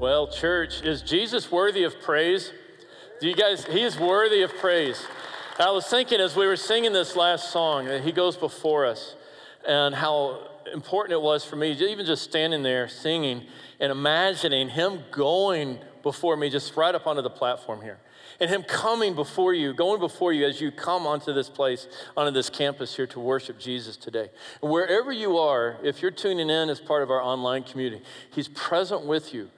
Well, church, is Jesus worthy of praise? Do you guys, he is worthy of praise. I was thinking as we were singing this last song that he goes before us and how important it was for me, even just standing there singing and imagining him going before me, just right up onto the platform here. And him coming before you, going before you as you come onto this place, onto this campus here to worship Jesus today. And wherever you are, if you're tuning in as part of our online community, he's present with you.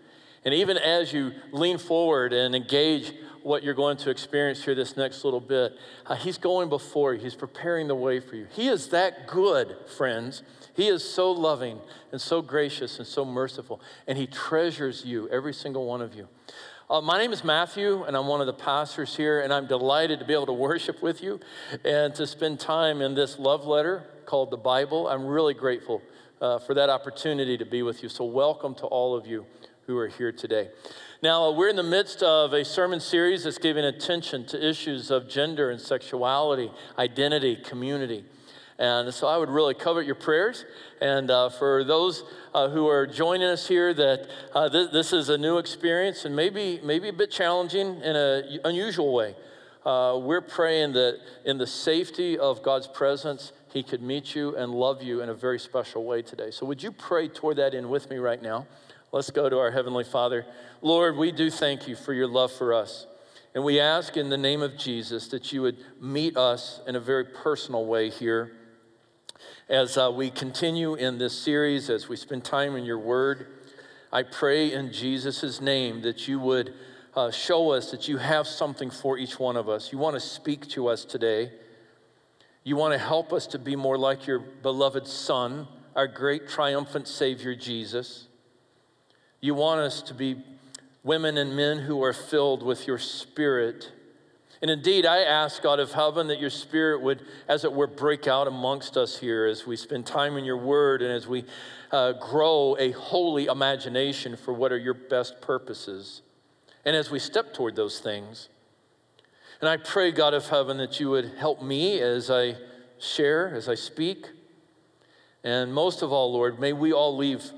And even as you lean forward and engage what you're going to experience here this next little bit, uh, He's going before you. He's preparing the way for you. He is that good, friends. He is so loving and so gracious and so merciful, and He treasures you, every single one of you. Uh, my name is Matthew, and I'm one of the pastors here, and I'm delighted to be able to worship with you and to spend time in this love letter called the Bible. I'm really grateful uh, for that opportunity to be with you. So, welcome to all of you who are here today. Now, we're in the midst of a sermon series that's giving attention to issues of gender and sexuality, identity, community. And so I would really covet your prayers. And uh, for those uh, who are joining us here, that uh, th- this is a new experience and maybe, maybe a bit challenging in an unusual way. Uh, we're praying that in the safety of God's presence, He could meet you and love you in a very special way today. So, would you pray toward that in with me right now? Let's go to our Heavenly Father. Lord, we do thank you for your love for us. And we ask in the name of Jesus that you would meet us in a very personal way here as uh, we continue in this series, as we spend time in your word. I pray in Jesus' name that you would uh, show us that you have something for each one of us. You want to speak to us today. You want to help us to be more like your beloved Son, our great triumphant Savior, Jesus. You want us to be women and men who are filled with your spirit. And indeed, I ask God of heaven that your spirit would, as it were, break out amongst us here as we spend time in your word and as we uh, grow a holy imagination for what are your best purposes. And as we step toward those things. And I pray, God of heaven, that you would help me as I share, as I speak. And most of all, Lord, may we all leave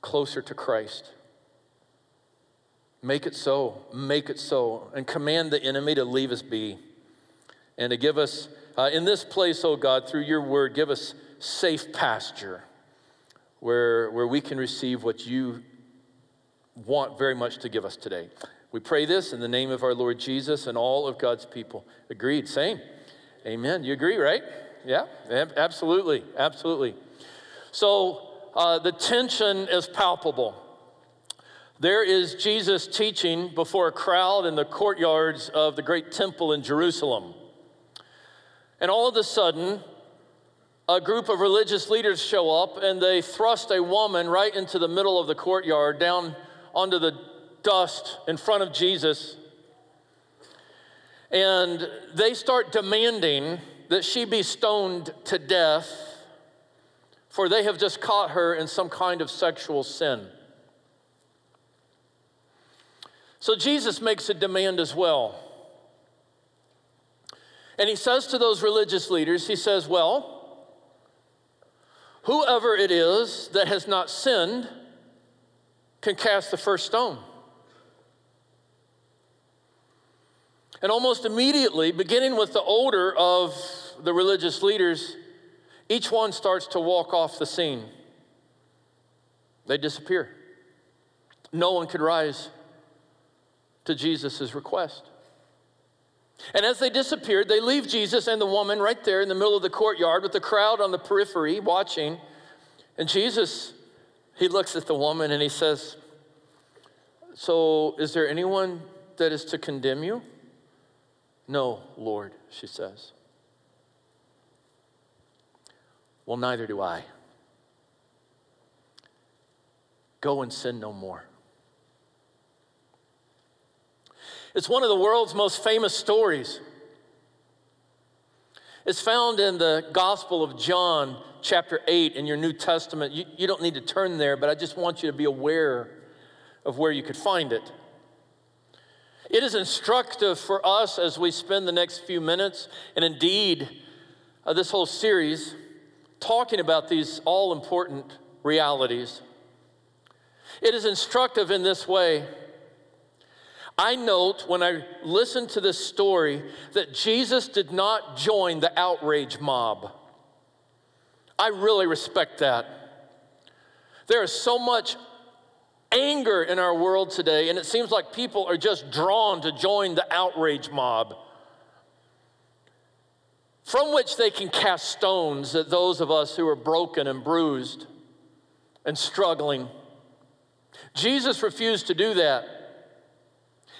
closer to Christ. Make it so. Make it so. And command the enemy to leave us be. And to give us, uh, in this place, oh God, through your word, give us safe pasture where, where we can receive what you want very much to give us today. We pray this in the name of our Lord Jesus and all of God's people. Agreed. Same. Amen. You agree, right? Yeah, absolutely. Absolutely. So, uh, the tension is palpable. There is Jesus teaching before a crowd in the courtyards of the great temple in Jerusalem. And all of a sudden, a group of religious leaders show up and they thrust a woman right into the middle of the courtyard, down onto the dust in front of Jesus. And they start demanding that she be stoned to death for they have just caught her in some kind of sexual sin. So Jesus makes a demand as well. And he says to those religious leaders, he says, Well, whoever it is that has not sinned can cast the first stone. And almost immediately, beginning with the older of the religious leaders, each one starts to walk off the scene. They disappear. No one could rise to Jesus' request. And as they disappeared, they leave Jesus and the woman right there in the middle of the courtyard with the crowd on the periphery watching. And Jesus, he looks at the woman and he says, So, is there anyone that is to condemn you? No, Lord, she says. Well, neither do I. Go and sin no more. It's one of the world's most famous stories. It's found in the Gospel of John, chapter 8, in your New Testament. You, you don't need to turn there, but I just want you to be aware of where you could find it. It is instructive for us as we spend the next few minutes, and indeed, uh, this whole series talking about these all important realities. It is instructive in this way. I note when I listen to this story that Jesus did not join the outrage mob. I really respect that. There is so much anger in our world today, and it seems like people are just drawn to join the outrage mob from which they can cast stones at those of us who are broken and bruised and struggling. Jesus refused to do that.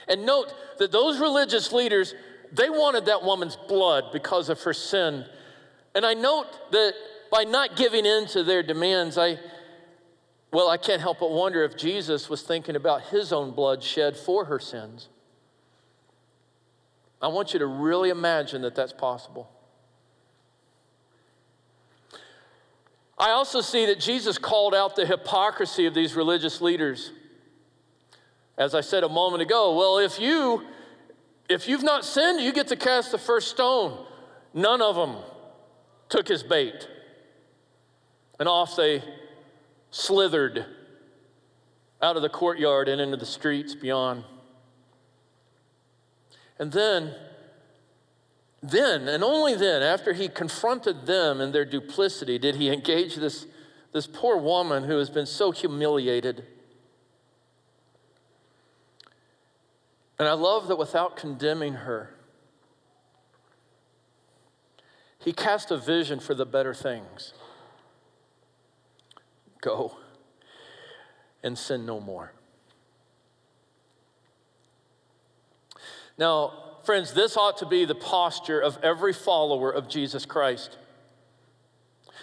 And note that those religious leaders, they wanted that woman's blood because of her sin. And I note that by not giving in to their demands, I, well, I can't help but wonder if Jesus was thinking about his own blood shed for her sins. I want you to really imagine that that's possible. I also see that Jesus called out the hypocrisy of these religious leaders. As I said a moment ago, well, if you if you've not sinned, you get to cast the first stone. None of them took his bait. And off they slithered out of the courtyard and into the streets beyond. And then then, and only then, after he confronted them in their duplicity, did he engage this, this poor woman who has been so humiliated. And I love that without condemning her, he cast a vision for the better things. Go and sin no more. Now, Friends, this ought to be the posture of every follower of Jesus Christ.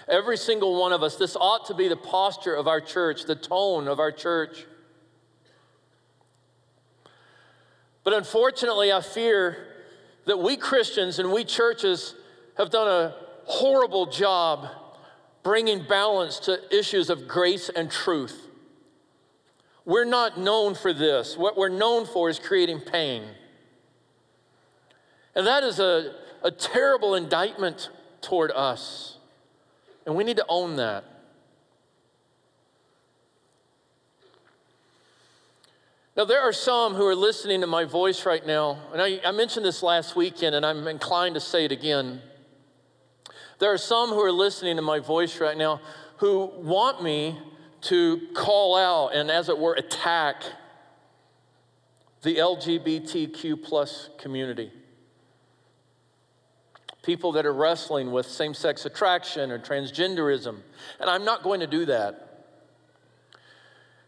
Every single one of us, this ought to be the posture of our church, the tone of our church. But unfortunately, I fear that we Christians and we churches have done a horrible job bringing balance to issues of grace and truth. We're not known for this. What we're known for is creating pain. And that is a, a terrible indictment toward us. And we need to own that. Now, there are some who are listening to my voice right now, and I, I, mentioned this last weekend, and I'm inclined to say it again. There are some who are listening to my voice right now who want me to call out and, as it were, attack the LGBTQ plus community people that are wrestling with same sex attraction or transgenderism. And I'm not going to do that.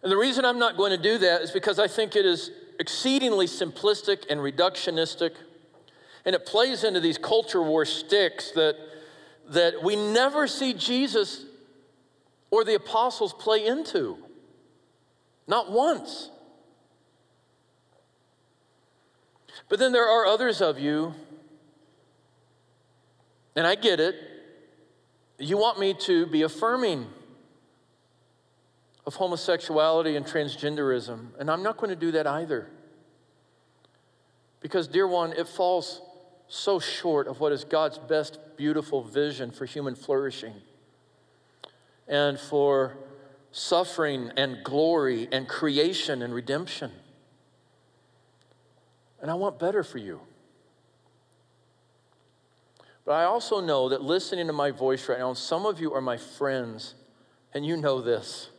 And the reason I'm not going to do that is because I think it is exceedingly simplistic and reductionistic. And it plays into these culture war sticks that, that we never see Jesus or the apostles play into. Not once. But then there are others of you and I get it. You want me to be affirming of homosexuality and transgenderism, and I'm not going to do that either. Because, dear one, it falls so short of what is God's best, beautiful vision for human flourishing and for suffering and glory and creation and redemption. And I want better for you. But I also know that listening to my voice right now, some of you are my friends, and you know this.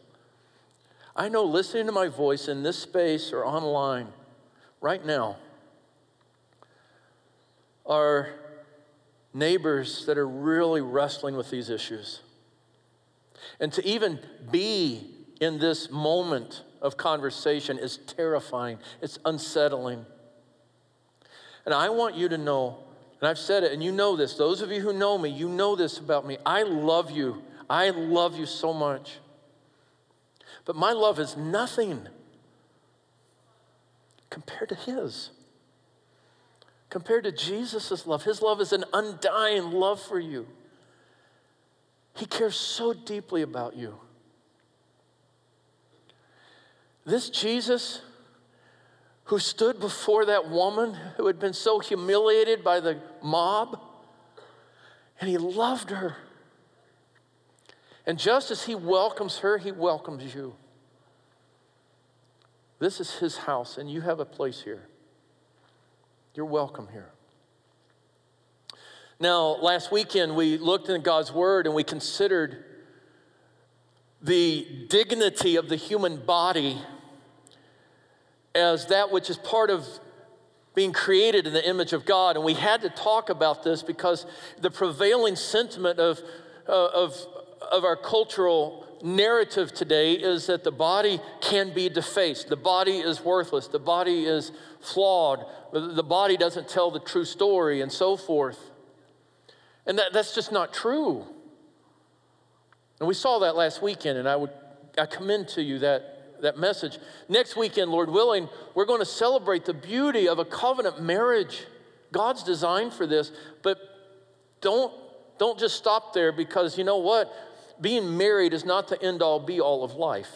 I know listening to my voice in this space or online right now are neighbors that are really wrestling with these issues. And to even be in this moment of conversation is terrifying, it's unsettling. And I want you to know and I've said it, and you know this. Those of you who know me, you know this about me. I love you. I love you so much. But my love is nothing compared to His. Compared to Jesus' love. His love is an undying love for you. He cares so deeply about you. This Jesus who stood before that woman who had been so humiliated by the mob, and he loved her. And just as he welcomes her, he welcomes you. This is his house, and you have a place here. You're welcome here. Now, last weekend we looked in God's Word and we considered the dignity of the human body as that which is part of being created in the image of God. And we had to talk about this because the prevailing sentiment of, uh, of, of our cultural narrative today is that the body can be defaced. The body is worthless. The body is flawed. The body doesn't tell the true story, and so forth. And that, that's just not true. And we saw that last weekend, and I would I commend to you that, that message. Next weekend, Lord willing, we're going to celebrate the beauty of a covenant marriage. God's designed for this, but don't, don't just stop there because you know what? Being married is not the end all be all of life.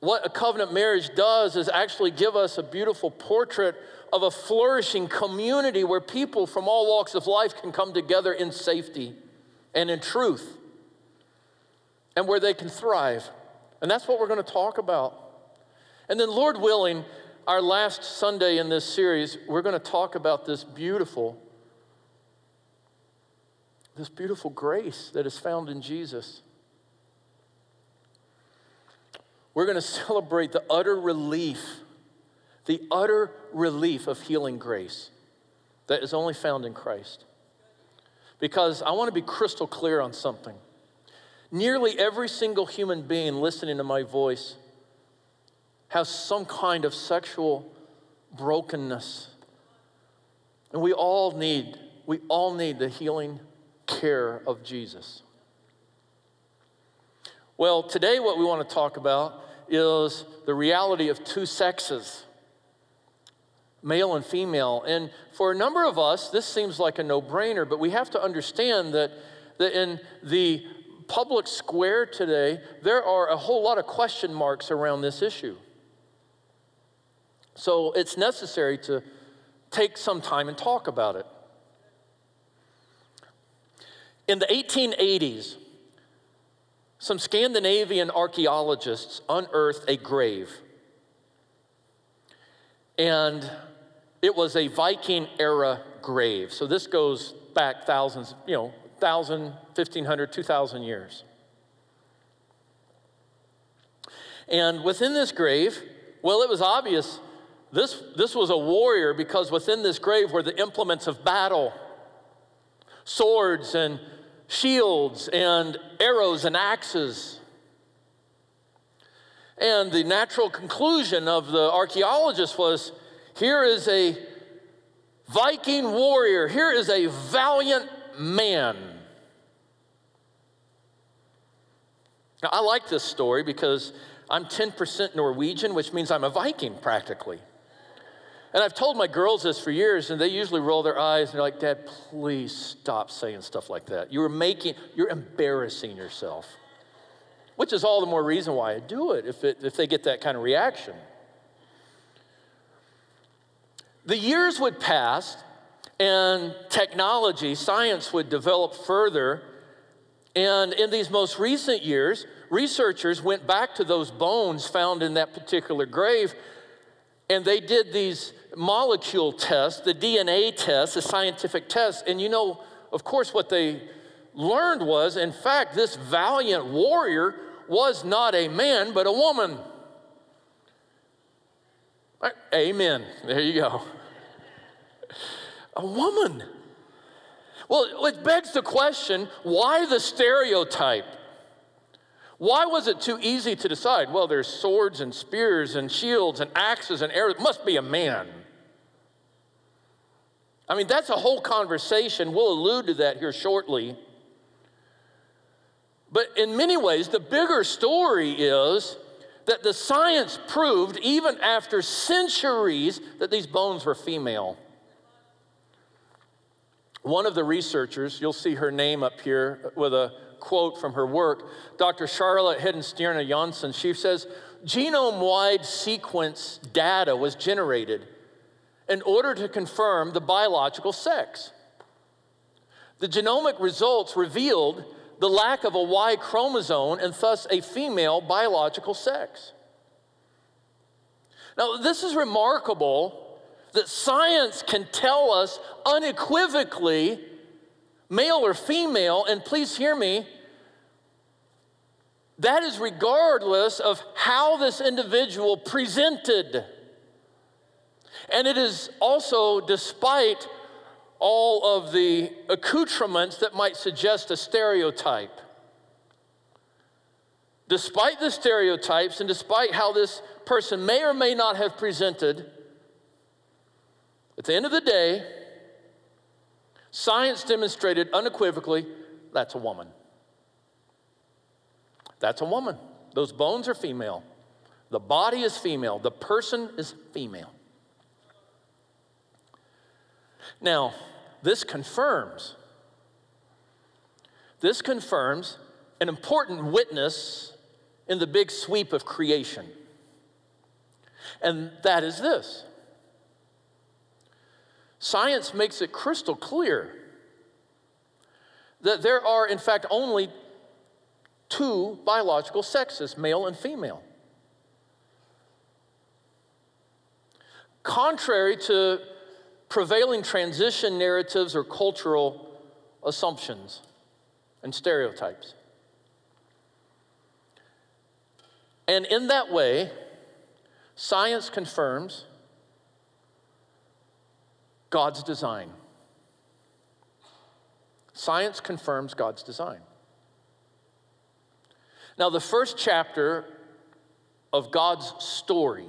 What a covenant marriage does is actually give us a beautiful portrait of a flourishing community where people from all walks of life can come together in safety and in truth and where they can thrive. And that's what we're going to talk about. And then, Lord willing, our last Sunday in this series, we're going to talk about this beautiful this beautiful grace that is found in Jesus. We're going to celebrate the utter relief the utter relief of healing grace that is only found in Christ. Because I want to be crystal clear on something. Nearly every single human being listening to my voice has some kind of sexual brokenness. And we all need, we all need the healing care of Jesus. Well, today what we want to talk about is the reality of two sexes male and female. And for a number of us, this seems like a no brainer, but we have to understand that, that in the public square today, there are a whole lot of question marks around this issue. So it's necessary to take some time and talk about it. In the 1880s, some Scandinavian archaeologists unearthed a grave. And it was a Viking era grave. So this goes back thousands, you know, 1,000, 1,500, 2,000 years. And within this grave, well, it was obvious this, this was a warrior because within this grave were the implements of battle swords and shields and arrows and axes. And the natural conclusion of the archaeologist was here is a Viking warrior. Here is a valiant man. Now, I like this story because I'm 10% Norwegian, which means I'm a Viking practically. And I've told my girls this for years, and they usually roll their eyes and they're like, Dad, please stop saying stuff like that. You're making, you're embarrassing yourself. Which is all the more reason why I do it if, it, if they get that kind of reaction. The years would pass, and technology, science would develop further. And in these most recent years, researchers went back to those bones found in that particular grave, and they did these molecule tests, the DNA tests, the scientific tests. And you know, of course, what they learned was, in fact, this valiant warrior was not a man, but a woman. Amen. There you go a woman. Well, it begs the question why the stereotype? Why was it too easy to decide? Well, there's swords and spears and shields and axes and arrows. It must be a man. I mean, that's a whole conversation. We'll allude to that here shortly. But in many ways, the bigger story is that the science proved, even after centuries, that these bones were female. One of the researchers, you'll see her name up here with a quote from her work, Dr. Charlotte Hedenstierna Jonson, she says, genome wide sequence data was generated in order to confirm the biological sex. The genomic results revealed the lack of a Y chromosome and thus a female biological sex. Now, this is remarkable that science can tell us unequivocally, male or female, and please hear me, that is regardless of how this individual presented. And it is also despite all of the accoutrements that might suggest a stereotype. Despite the stereotypes and despite how this person may or may not have presented, at the end of the day, science demonstrated unequivocally that's a woman. That's a woman. Those bones are female. The body is female. The person is female. Now, this confirms, this confirms an important witness in the big sweep of creation. And that is this science makes it crystal clear that there are, in fact, only two biological sexes, male and female. Contrary to prevailing transition narratives or cultural assumptions and stereotypes. And in that way, science confirms God's design. Science confirms God's design. Now, the first chapter of God's story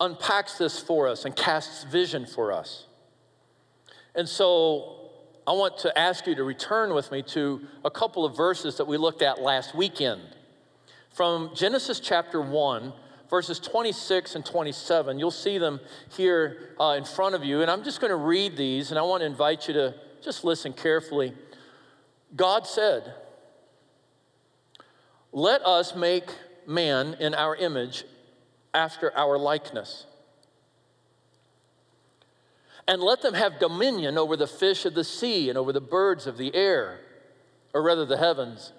unpacks this for us and casts vision for us. And so I want to ask you to return with me to a couple of verses that we looked at last weekend. From Genesis chapter 1, verses 26 and 27. You'll see them here uh, in front of you. And I'm just going to read these, and I want to invite you to just listen carefully. God said, Let us make man in our image after our likeness. And let them have dominion over the fish of the sea and over the birds of the air, or rather the heavens,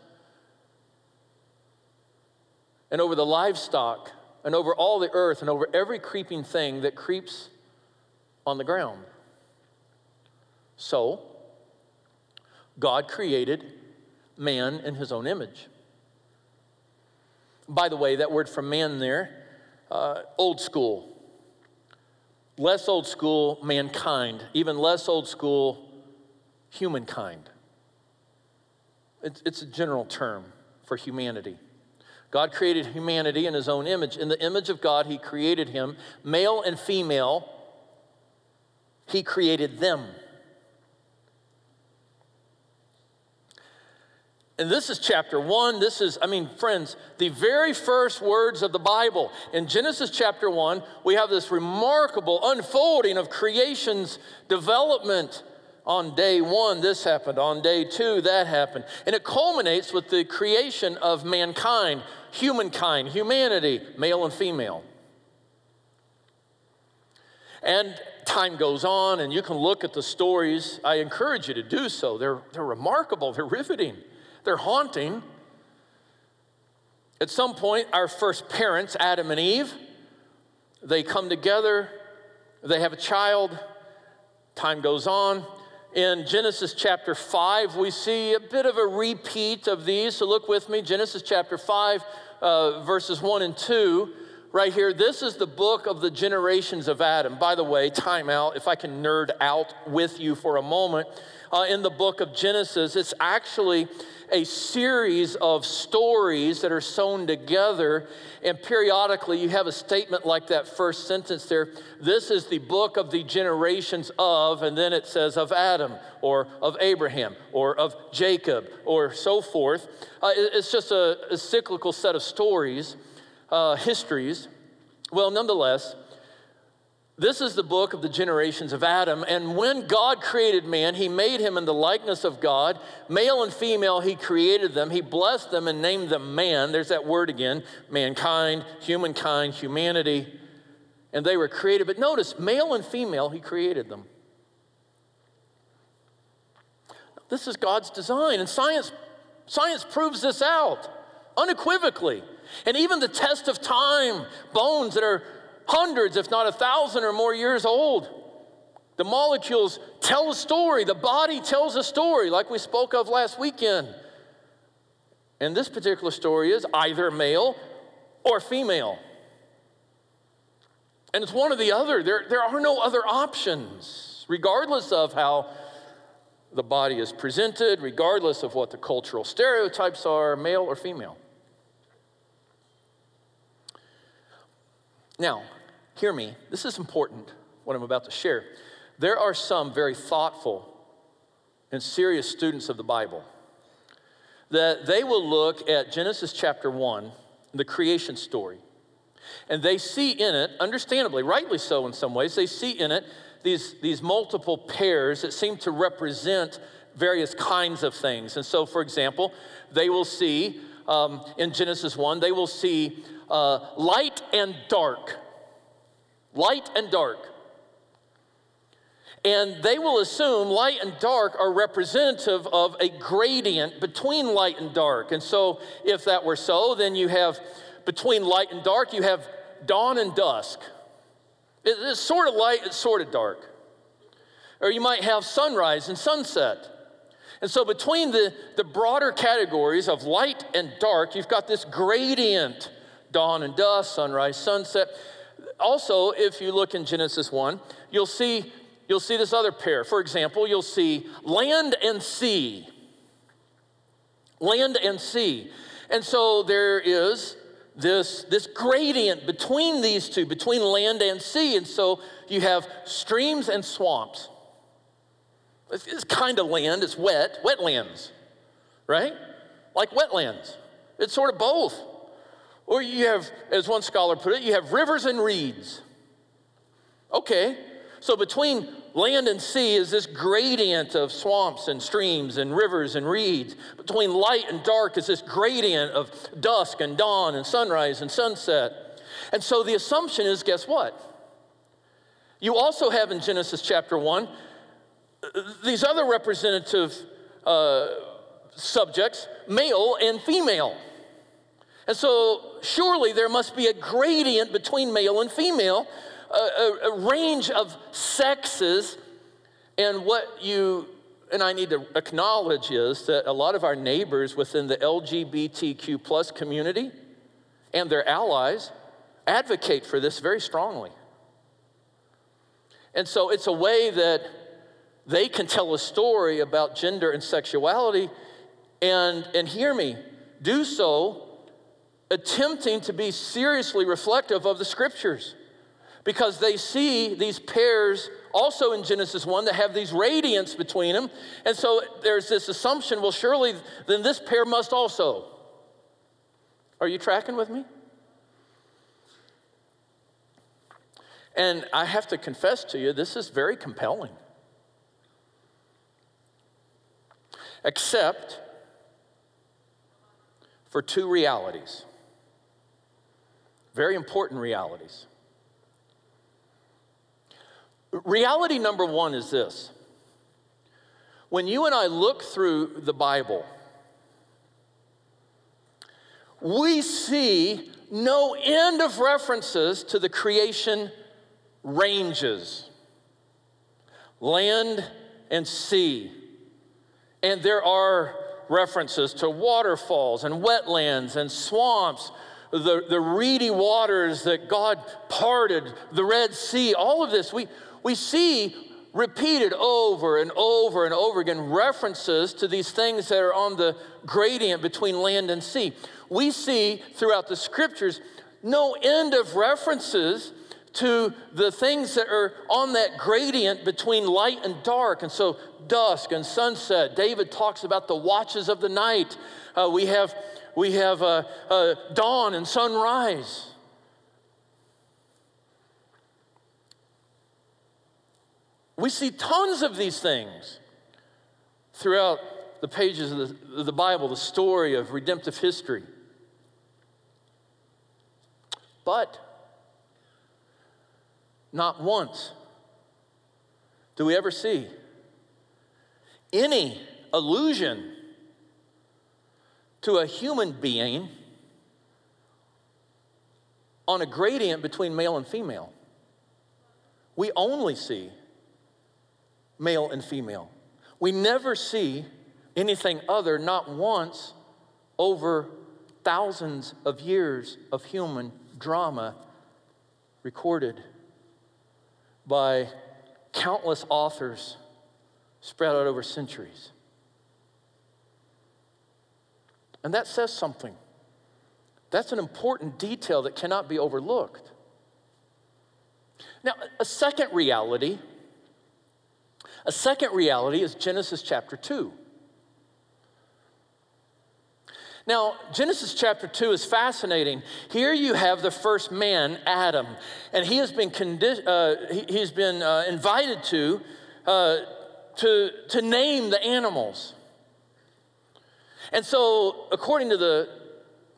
and over the livestock, and over all the earth, and over every creeping thing that creeps on the ground. So, God created man in his own image. By the way, that word for man there uh, old school, less old school, mankind, even less old school, humankind. It's, it's a general term for humanity. God created humanity in his own image. In the image of God, he created him, male and female, he created them. And this is chapter one. This is, I mean, friends, the very first words of the Bible. In Genesis chapter one, we have this remarkable unfolding of creation's development. On day one, this happened. On day two, that happened. And it culminates with the creation of mankind, humankind, humanity, male and female. And time goes on, and you can look at the stories. I encourage you to do so. They're, they're remarkable, they're riveting. They're haunting. At some point, our first parents, Adam and Eve, they come together, they have a child, time goes on. In Genesis chapter 5, we see a bit of a repeat of these. So look with me, Genesis chapter 5, uh, verses 1 and 2. Right here, this is the book of the generations of Adam. By the way, time out, if I can nerd out with you for a moment. Uh, in the book of Genesis, it's actually a series of stories that are sewn together. And periodically, you have a statement like that first sentence there. This is the book of the generations of, and then it says of Adam, or of Abraham, or of Jacob, or so forth. Uh, it's just a, a, cyclical set of stories, uh, histories. Well, nonetheless, this is the book of the generations of Adam. And when God created man, he made him in the likeness of God. Male and female, he created them. He blessed them and named them man. There's that word again mankind, humankind, humanity. And they were created. But notice, male and female, he created them. This is God's design. And science, science proves this out unequivocally. And even the test of time, bones that are hundreds, if not a thousand or more years old. The molecules tell a story, the body tells a story, like we spoke of last weekend. And this particular story is either male or female. And it's one or the other. There, there are no other options, regardless of how the body is presented, regardless of what the cultural stereotypes are, male or female. Now, hear me, this is important, what I'm about to share. There are some very thoughtful and serious students of the Bible that they will look at Genesis chapter 1, the creation story, and they see in it, understandably, rightly so in some ways, they see in it these, these multiple pairs that seem to represent various kinds of things. And so, for example, they will see um, in Genesis 1, they will see uh, light and dark. Light and dark. And they will assume light and dark are representative of a gradient between light and dark. And so, if that were so, then you have between light and dark, you have dawn and dusk. It's sort of light, it's sort of dark. Or you might have sunrise and sunset. And so, between the, the broader categories of light and dark, you've got this gradient dawn and dusk, sunrise, sunset. Also, if you look in Genesis 1, you'll see, you'll see this other pair. For example, you'll see land and sea. Land and sea. And so there is this, this gradient between these two, between land and sea. And so you have streams and swamps. It's, it's kind of land, it's wet, wetlands, right? Like wetlands. It's sort of both. Or you have, as one scholar put it, you have rivers and reeds. Okay, so between land and sea is this gradient of swamps and streams and rivers and reeds. Between light and dark is this gradient of dusk and dawn and sunrise and sunset. And so the assumption is guess what? You also have in Genesis chapter 1 these other representative uh, subjects, male and female. And so, surely there must be a gradient between male and female, a, a, a range of sexes. And what you and I need to acknowledge is that a lot of our neighbors within the LGBTQ plus community and their allies advocate for this very strongly. And so it's a way that they can tell a story about gender and sexuality and, and hear me, do so attempting to be seriously reflective of the scriptures because they see these pairs also in Genesis 1 that have these radiance between them. And so there's this assumption well, surely then this pair must also. Are you tracking with me? And I have to confess to you, this is very compelling. Except for two realities. Very important realities. Reality number one is this when you and I look through the Bible, we see no end of references to the creation ranges land and sea. And there are references to waterfalls and wetlands and swamps the, the reedy waters that God parted, the Red Sea, all of this, we, we see repeated over and over and over again references to these things that are on the gradient between land and sea. We see throughout the scriptures no end of references to the things that are on that gradient between light and dark. And so, dusk and sunset. David talks about the watches of the night. Uh, we have we have uh, uh, dawn and sunrise. We see tons of these things throughout the pages of the, of the Bible, the story of redemptive history. But not once do we ever see any allusion to a human being on a gradient between male and female. We only see male and female. We never see anything other, not once, over thousands of years of human drama recorded by countless authors spread out over centuries. And that says something. That's an important detail that cannot be overlooked. Now, a second reality, a second reality is Genesis chapter 2. Now, Genesis chapter 2 is fascinating. Here you have the first man, Adam, and he has been, condi- uh, he, has been uh, invited to, uh, to, to name the animals. And so, according to the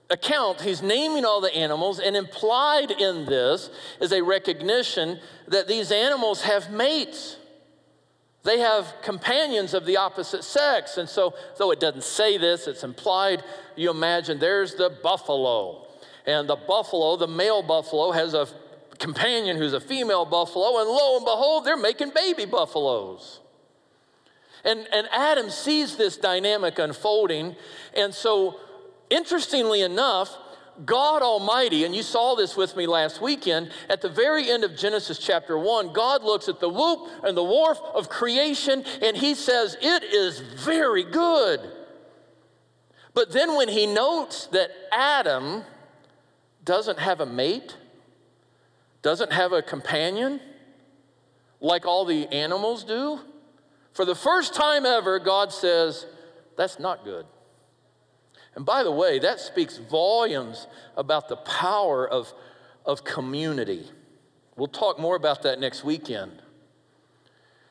account, he's naming all the animals, and implied in this is a recognition that these animals have mates. They have companions of the opposite sex. And so, though it doesn't say this, it's implied. You imagine there's the buffalo. And the buffalo, the male buffalo, has a companion who's a female buffalo. And lo and behold, they're making baby buffaloes. And, and Adam sees this dynamic unfolding. And so, interestingly enough, God Almighty, and you saw this with me last weekend, at the very end of Genesis chapter 1, God looks at the whoop and the wharf of creation and he says, It is very good. But then when he notes that Adam doesn't have a mate, doesn't have a companion, like all the animals do, for the first time ever, God says, That's not good. And by the way, that speaks volumes about the power of, of community. We'll talk more about that next weekend.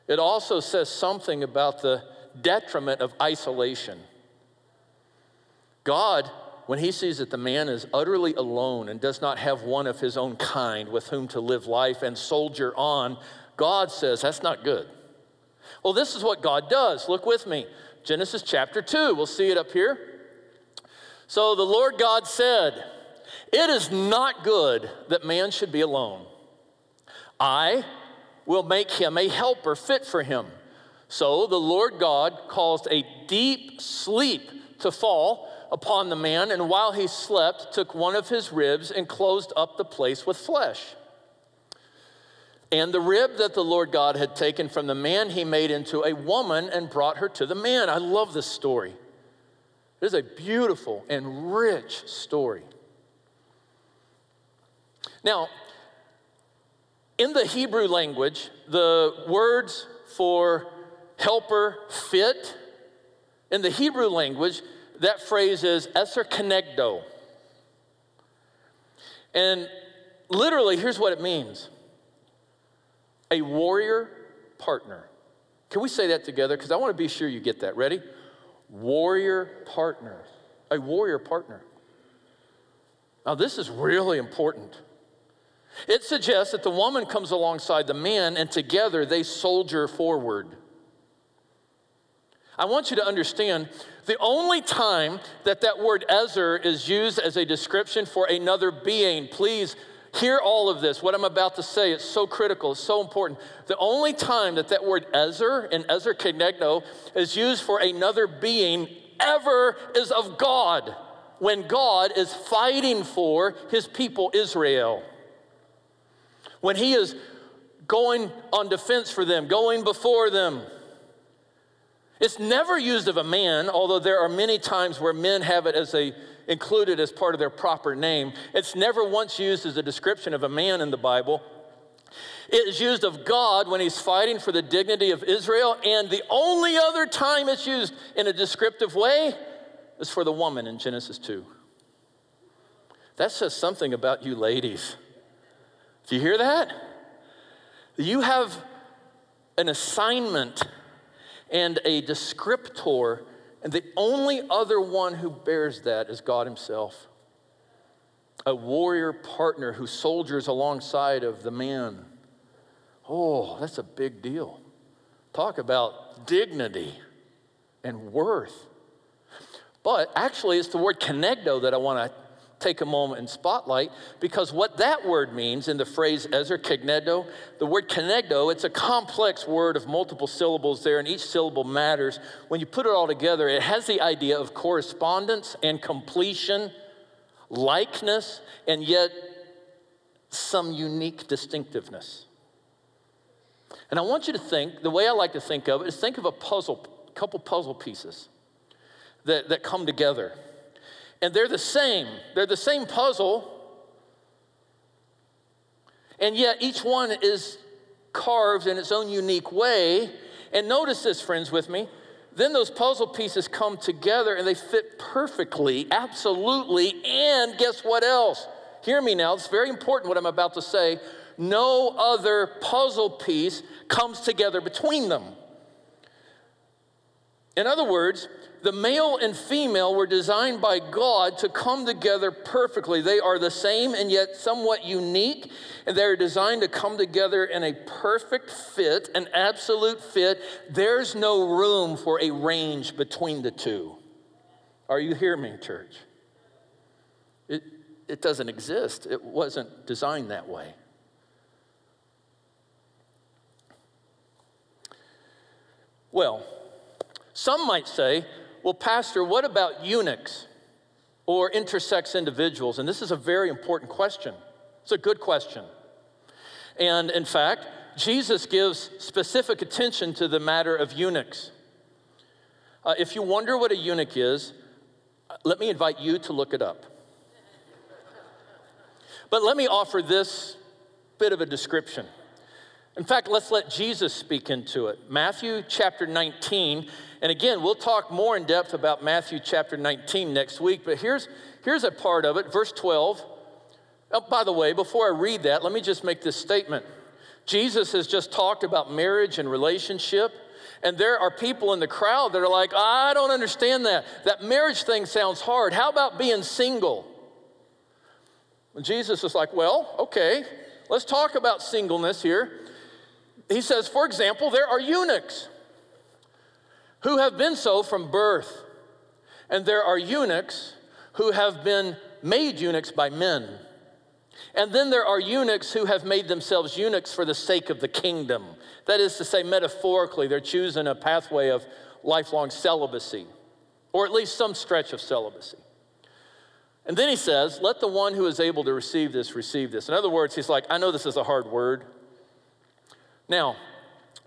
It also says something about the detriment of isolation. God, when he sees that the man is utterly alone and does not have one of his own kind with whom to live life and soldier on, God says, that's not good. Well, this is what God does. Look with me. Genesis chapter 2. We'll see it up here. So the Lord God said, It is not good that man should be alone. I will make him a helper fit for him. So the Lord God caused a deep sleep to fall upon the man, and while he slept, took one of his ribs and closed up the place with flesh. And the rib that the Lord God had taken from the man, he made into a woman and brought her to the man. I love this story. It is a beautiful and rich story. Now, in the Hebrew language, the words for helper, fit, in the Hebrew language, that phrase is ezer kenegdo. And literally, here's what it means a warrior partner. Can we say that together? Because I want to be sure you get that. Ready? Warrior partner. A warrior partner. Now, this is really important. It suggests that the woman comes alongside the man and together they soldier forward. I want you to understand the only time that that word ezer is used as a description for another being, please Hear all of this. What I'm about to say, it's so critical, it's so important. The only time that that word ezer and ezer kenegdo is used for another being ever is of God, when God is fighting for his people Israel. When he is going on defense for them, going before them. It's never used of a man, although there are many times where men have it as a included as part of their proper name. It's never once used as a description of a man in the Bible. It is used of God when he's fighting for the dignity of Israel, and the only other time it's used in a descriptive way is for the woman in Genesis 2. That says something about you ladies. Do you hear that? You have an assignment and a descriptor and the only other one who bears that is God Himself. A warrior partner who soldiers alongside of the man. Oh, that's a big deal. Talk about dignity and worth. But actually, it's the word kenegdo that I want to take a moment and spotlight because what that word means in the phrase ezer kenegdo, the word kenegdo, it's a complex word of multiple syllables there, and each syllable matters. When you put it all together, it has the idea of correspondence and completion, likeness, and yet some unique distinctiveness. And I want you to think, the way I like to think of it is think of a puzzle, couple puzzle pieces that, that come together and they're the same. They're the same puzzle. And yet each one is carved in its own unique way. And notice this, friends, with me. Then those puzzle pieces come together and they fit perfectly, absolutely. And guess what else? Hear me now, it's very important what I'm about to say. No other puzzle piece comes together between them. In other words, the male and female were designed by God to come together perfectly. They are the same and yet somewhat unique, and they're designed to come together in a perfect fit, an absolute fit. There's no room for a range between the two. Are you hearing me, church? It, it doesn't exist, it wasn't designed that way. Well, some might say, well, Pastor, what about eunuchs or intersex individuals? And this is a very important question. It's a good question. And in fact, Jesus gives specific attention to the matter of eunuchs. Uh, if you wonder what a eunuch is, let me invite you to look it up. But let me offer this bit of a description. In fact, let's let Jesus speak into it. Matthew chapter 19, and again, we'll talk more in depth about Matthew chapter 19 next week, but here's, here's a part of it, verse 12. Oh, by the way, before I read that, let me just make this statement. Jesus has just talked about marriage and relationship, and there are people in the crowd that are like, I don't understand that. That marriage thing sounds hard. How about being single? And Jesus is like, Well, okay, let's talk about singleness here he says, for example, there are eunuchs who have been so from birth, and there are eunuchs who have been made eunuchs by men. And then there are eunuchs who have made themselves eunuchs for the sake of the kingdom. That is to say, metaphorically, they're choosing a pathway of lifelong celibacy, or at least some stretch of celibacy. And then he says, Let the one who is able to receive this receive this. In other words, he's like, I know this is a hard word. Now,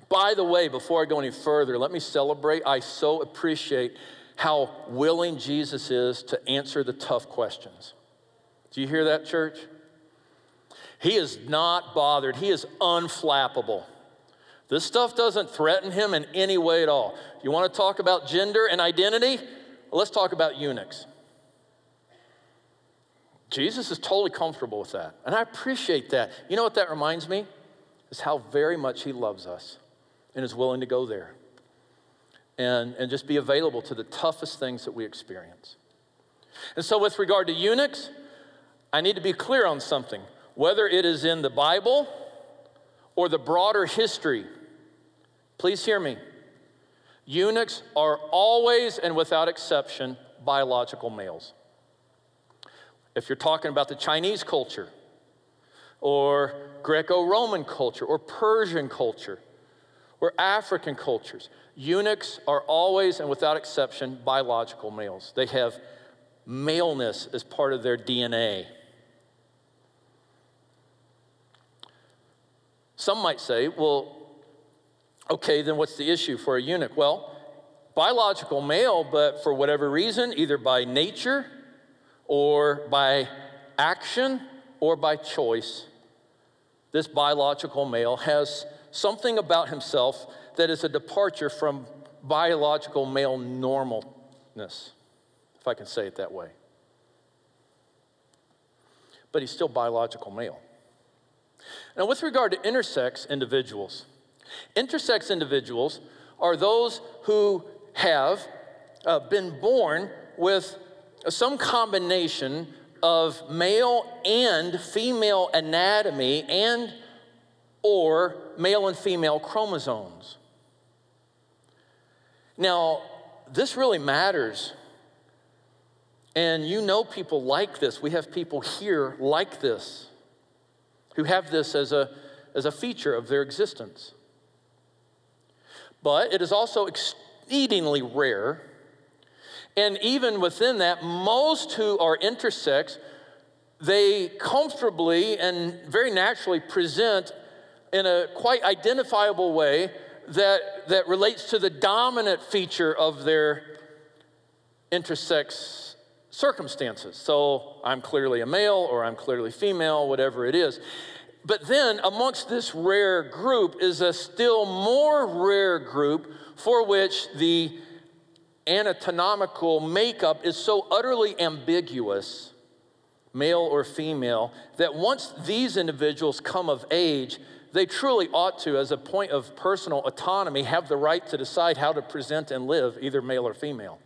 by the way, before I go any further, let me celebrate. I so appreciate how willing Jesus is to answer the tough questions. Do you hear that, church? He is not bothered, he is unflappable. This stuff doesn't threaten him in any way at all. You want to talk about gender and identity? Let's talk about eunuchs. Jesus is totally comfortable with that. And I appreciate that. You know what that reminds me? Is how very much He loves us and is willing to go there and, and just be available to the toughest things that we experience. And so, with regard to eunuchs, I need to be clear on something. Whether it is in the Bible or the broader history, please hear me. Eunuchs are always and without exception biological males. If you're talking about the Chinese culture, or Greco Roman culture, or Persian culture, or African cultures. Eunuchs are always and without exception biological males. They have maleness as part of their DNA. Some might say, well, okay, then what's the issue for a eunuch? Well, biological male, but for whatever reason, either by nature or by action or by choice, this biological male has something about himself that is a departure from biological male normalness, if I can say it that way. But he's still biological male. Now, with regard to intersex individuals, intersex individuals are those who have uh, been born with some combination of male and female anatomy and or male and female chromosomes. Now, this really matters And you know people like this. We have people here like this who have this as a, as a feature of their existence. But it is also exceedingly rare. And even within that, most who are intersex, they comfortably and very naturally present in a quite identifiable way that, that relates to the dominant feature of their intersex circumstances. So I'm clearly a male or I'm clearly female, whatever it is. But then amongst this rare group is a still more rare group for which the anatomical makeup is so utterly ambiguous, male or female, that once these individuals come of age, they truly ought to, as a point of personal autonomy, have the right to decide how to present and live, either male or female.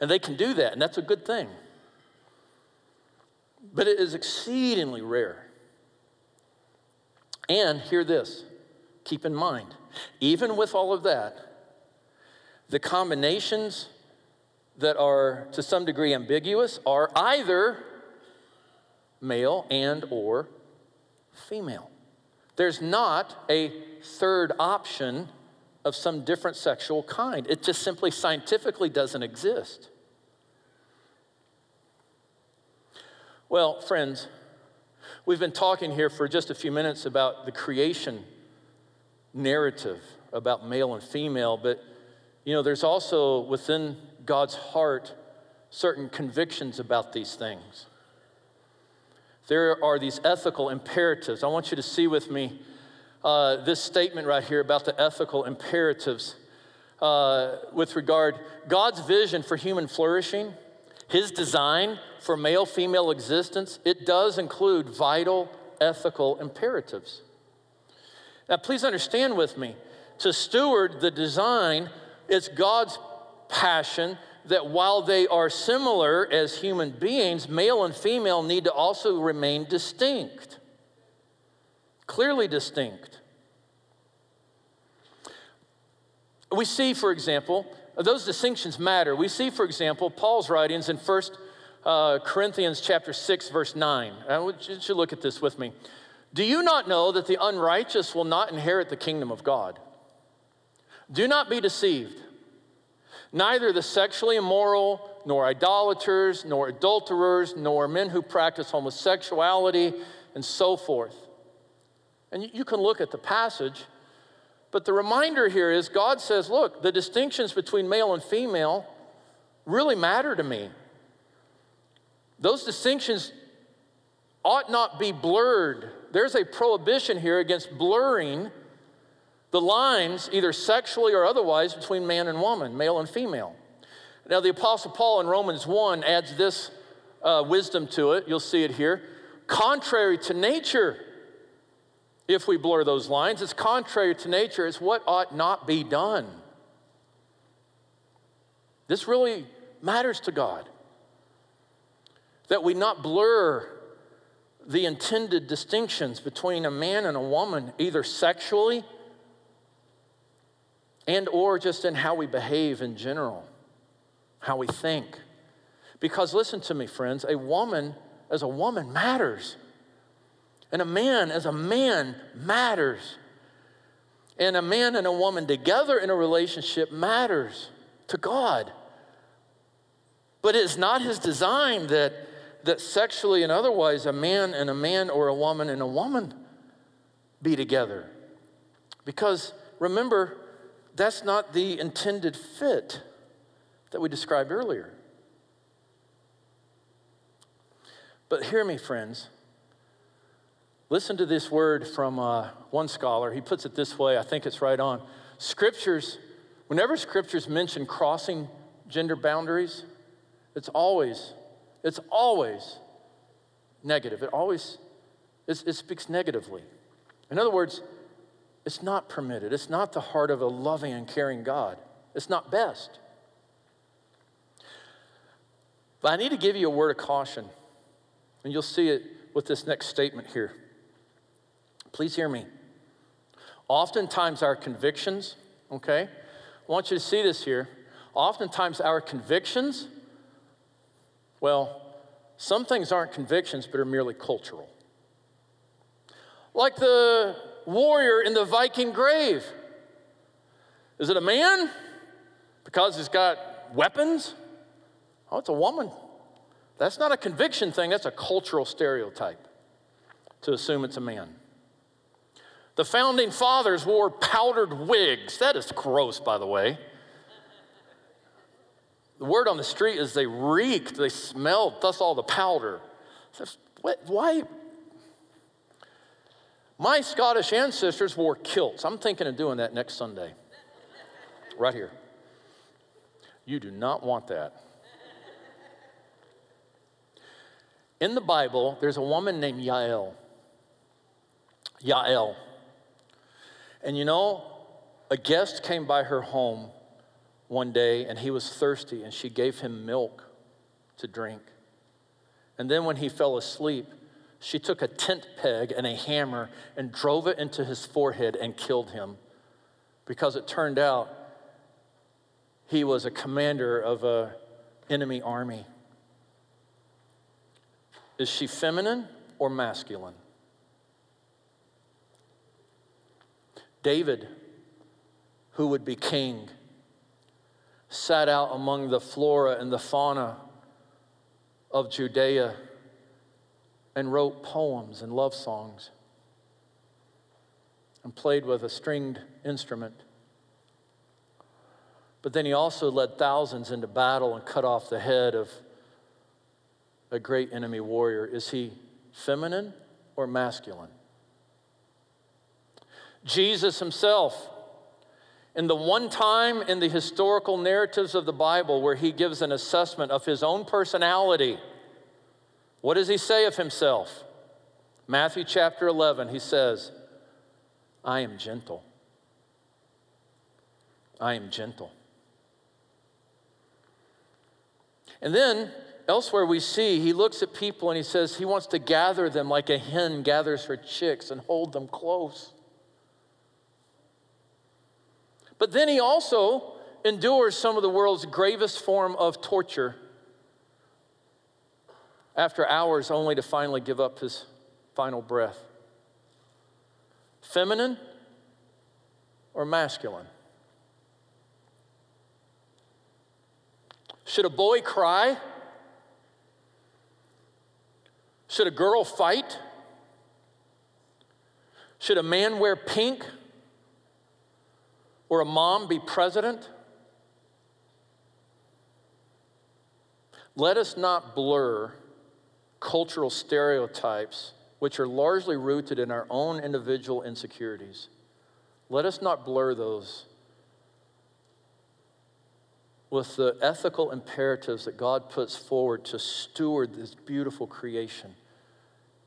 And they can do that, and that's a good thing. But it is exceedingly rare. And hear this keep in mind, even with all of that, the combinations that are to some degree ambiguous are either male and or female there's not a third option of some different sexual kind. It just simply scientifically doesn't exist. Well, friends, we've been talking here for just a few minutes about the creation narrative about male and female, but you know, there's also within God's heart certain convictions about these things. There are these ethical imperatives. I want you to see with me uh, this statement right here about the ethical imperatives uh, with regard God's vision for human flourishing, His design for male female existence. It does include vital ethical imperatives. Now, please understand with me to steward the design, it's God's passion that while they are similar as human beings, male and female need to also remain distinct, clearly distinct. We see, for example, those distinctions matter. We see, for example, Paul's writings in 1 uh, Corinthians chapter 6, verse 9. I want you to look at this with me. Do you not know that the unrighteous will not inherit the kingdom of God? Do not be deceived. Neither the sexually immoral, nor idolaters, nor adulterers, nor men who practice homosexuality, and so forth. And you can look at the passage, but the reminder here is God says, look, the distinctions between male and female really matter to me. Those distinctions ought not be blurred. There's a prohibition here against blurring the lines, either sexually or otherwise, between man and woman, male and female. Now, the Apostle Paul in Romans 1 adds this uh, wisdom to it. You'll see it here. Contrary to nature, if we blur those lines, it's contrary to nature. It's what ought not be done. This really matters to God. That we not blur the intended distinctions between a man and a woman, either sexually and or just in how we behave in general, how we think. Because listen to me, friends, a woman as a woman matters. And a man as a man matters. And a man and a woman together in a relationship matters to God. But it's not his design that, that sexually and otherwise a man and a man or a woman and a woman be together. Because remember, that's not the intended fit that we described earlier. But hear me, friends. Listen to this word from uh, one scholar. He puts it this way, I think it's right on. Scriptures, whenever scriptures mention crossing gender boundaries, it's always, it's always negative. It always, it speaks negatively. In other words, it's not permitted. It's not the heart of a loving and caring God. It's not best. But I need to give you a word of caution, and you'll see it with this next statement here. Please hear me. Oftentimes, our convictions, okay, I want you to see this here. Oftentimes, our convictions Well, some things aren't convictions, but are merely cultural. Like the warrior in the Viking grave. Is it a man? Because he's got weapons? Oh, it's a woman. That's not a conviction thing, that's a cultural stereotype to assume it's a man. The founding fathers wore powdered wigs. That is gross, by the way. The word on the street is they reeked, they smelled, thus all the powder. Why? My Scottish ancestors wore kilts. I'm thinking of doing that next Sunday. Right here. You do not want that. In the Bible, there's a woman named Yael. Yael. And you know, a guest came by her home one day and he was thirsty and she gave him milk to drink. And then when he fell asleep, she took a tent peg and a hammer and drove it into his forehead and killed him because it turned out he was a commander of an enemy army. Is she feminine or masculine? David, who would be king, sat out among the flora and the fauna of Judea and wrote poems and love songs and played with a stringed instrument. But then he also led thousands into battle and cut off the head of a great enemy warrior. Is he feminine or masculine? Jesus himself, in the one time in the historical narratives of the Bible where he gives an assessment of his own personality, what does he say of himself? Matthew chapter 11, he says, I am gentle. I am gentle. And then elsewhere we see he looks at people and he says he wants to gather them like a hen gathers her chicks and hold them close. But then he also endures some of the world's gravest form of torture after hours only to finally give up his final breath. Feminine or masculine? Should a boy cry? Should a girl fight? Should a man wear pink? Or a mom be president? Let us not blur cultural stereotypes, which are largely rooted in our own individual insecurities. Let us not blur those with the ethical imperatives that God puts forward to steward this beautiful creation,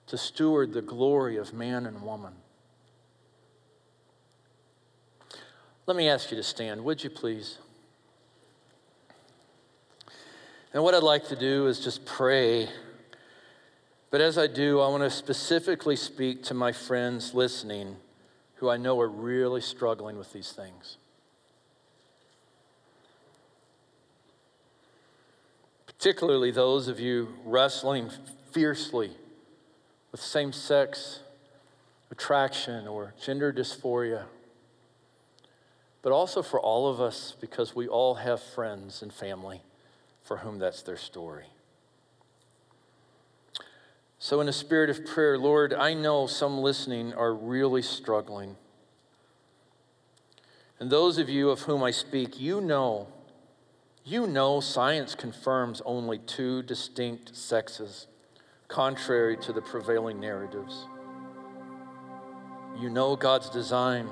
to steward the glory of man and woman. Let me ask you to stand, would you please? And what I'd like to do is just pray. But as I do, I want to specifically speak to my friends listening who I know are really struggling with these things. Particularly those of you wrestling fiercely with same sex attraction or gender dysphoria but also for all of us because we all have friends and family for whom that's their story. So, in a spirit of prayer, Lord, I know some listening are really struggling. And those of you of whom I speak, you know, you know science confirms only two distinct sexes, contrary to the prevailing narratives. You know God's design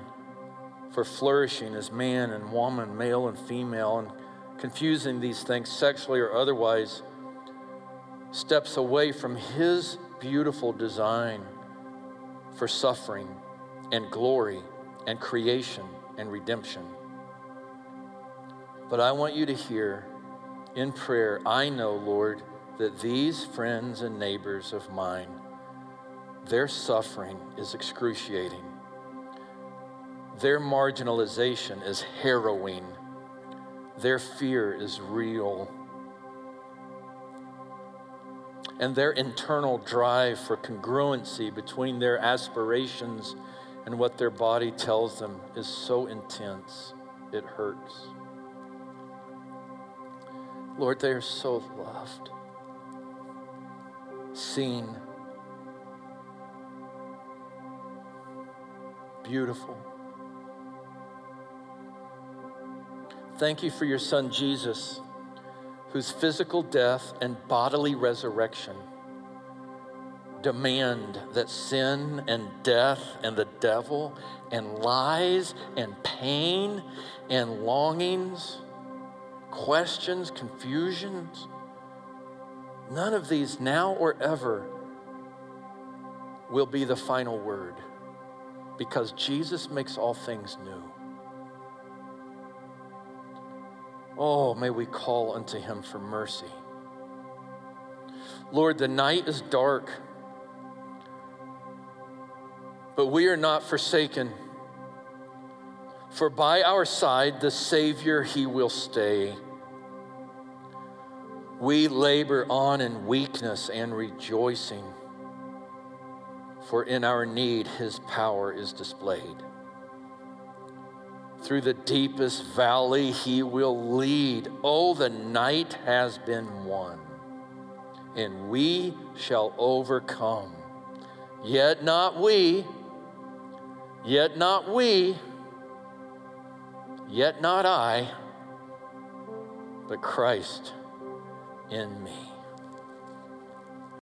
for flourishing as man and woman, male and female, and confusing these things sexually or otherwise steps away from His beautiful design for suffering and glory and creation and redemption. But I want you to hear in prayer, I know, Lord, that these friends and neighbors of mine, their suffering is excruciating. Their marginalization is harrowing. Their fear is real. And their internal drive for congruency between their aspirations and what their body tells them is so intense, it hurts. Lord, they are so loved, seen, beautiful. Thank you for your son Jesus, whose physical death and bodily resurrection demand that sin and death and the devil and lies and pain and longings, questions, confusions, none of these now or ever will be the final word because Jesus makes all things new. Oh, may we call unto him for mercy. Lord, the night is dark but we are not forsaken. For by our side the Savior, He will stay. We labor on in weakness and rejoicing, for in our need His power is displayed. Through the deepest valley He will lead. Oh, the night has been won, and we shall overcome. Yet not we Yet not we, yet not I, but Christ in me.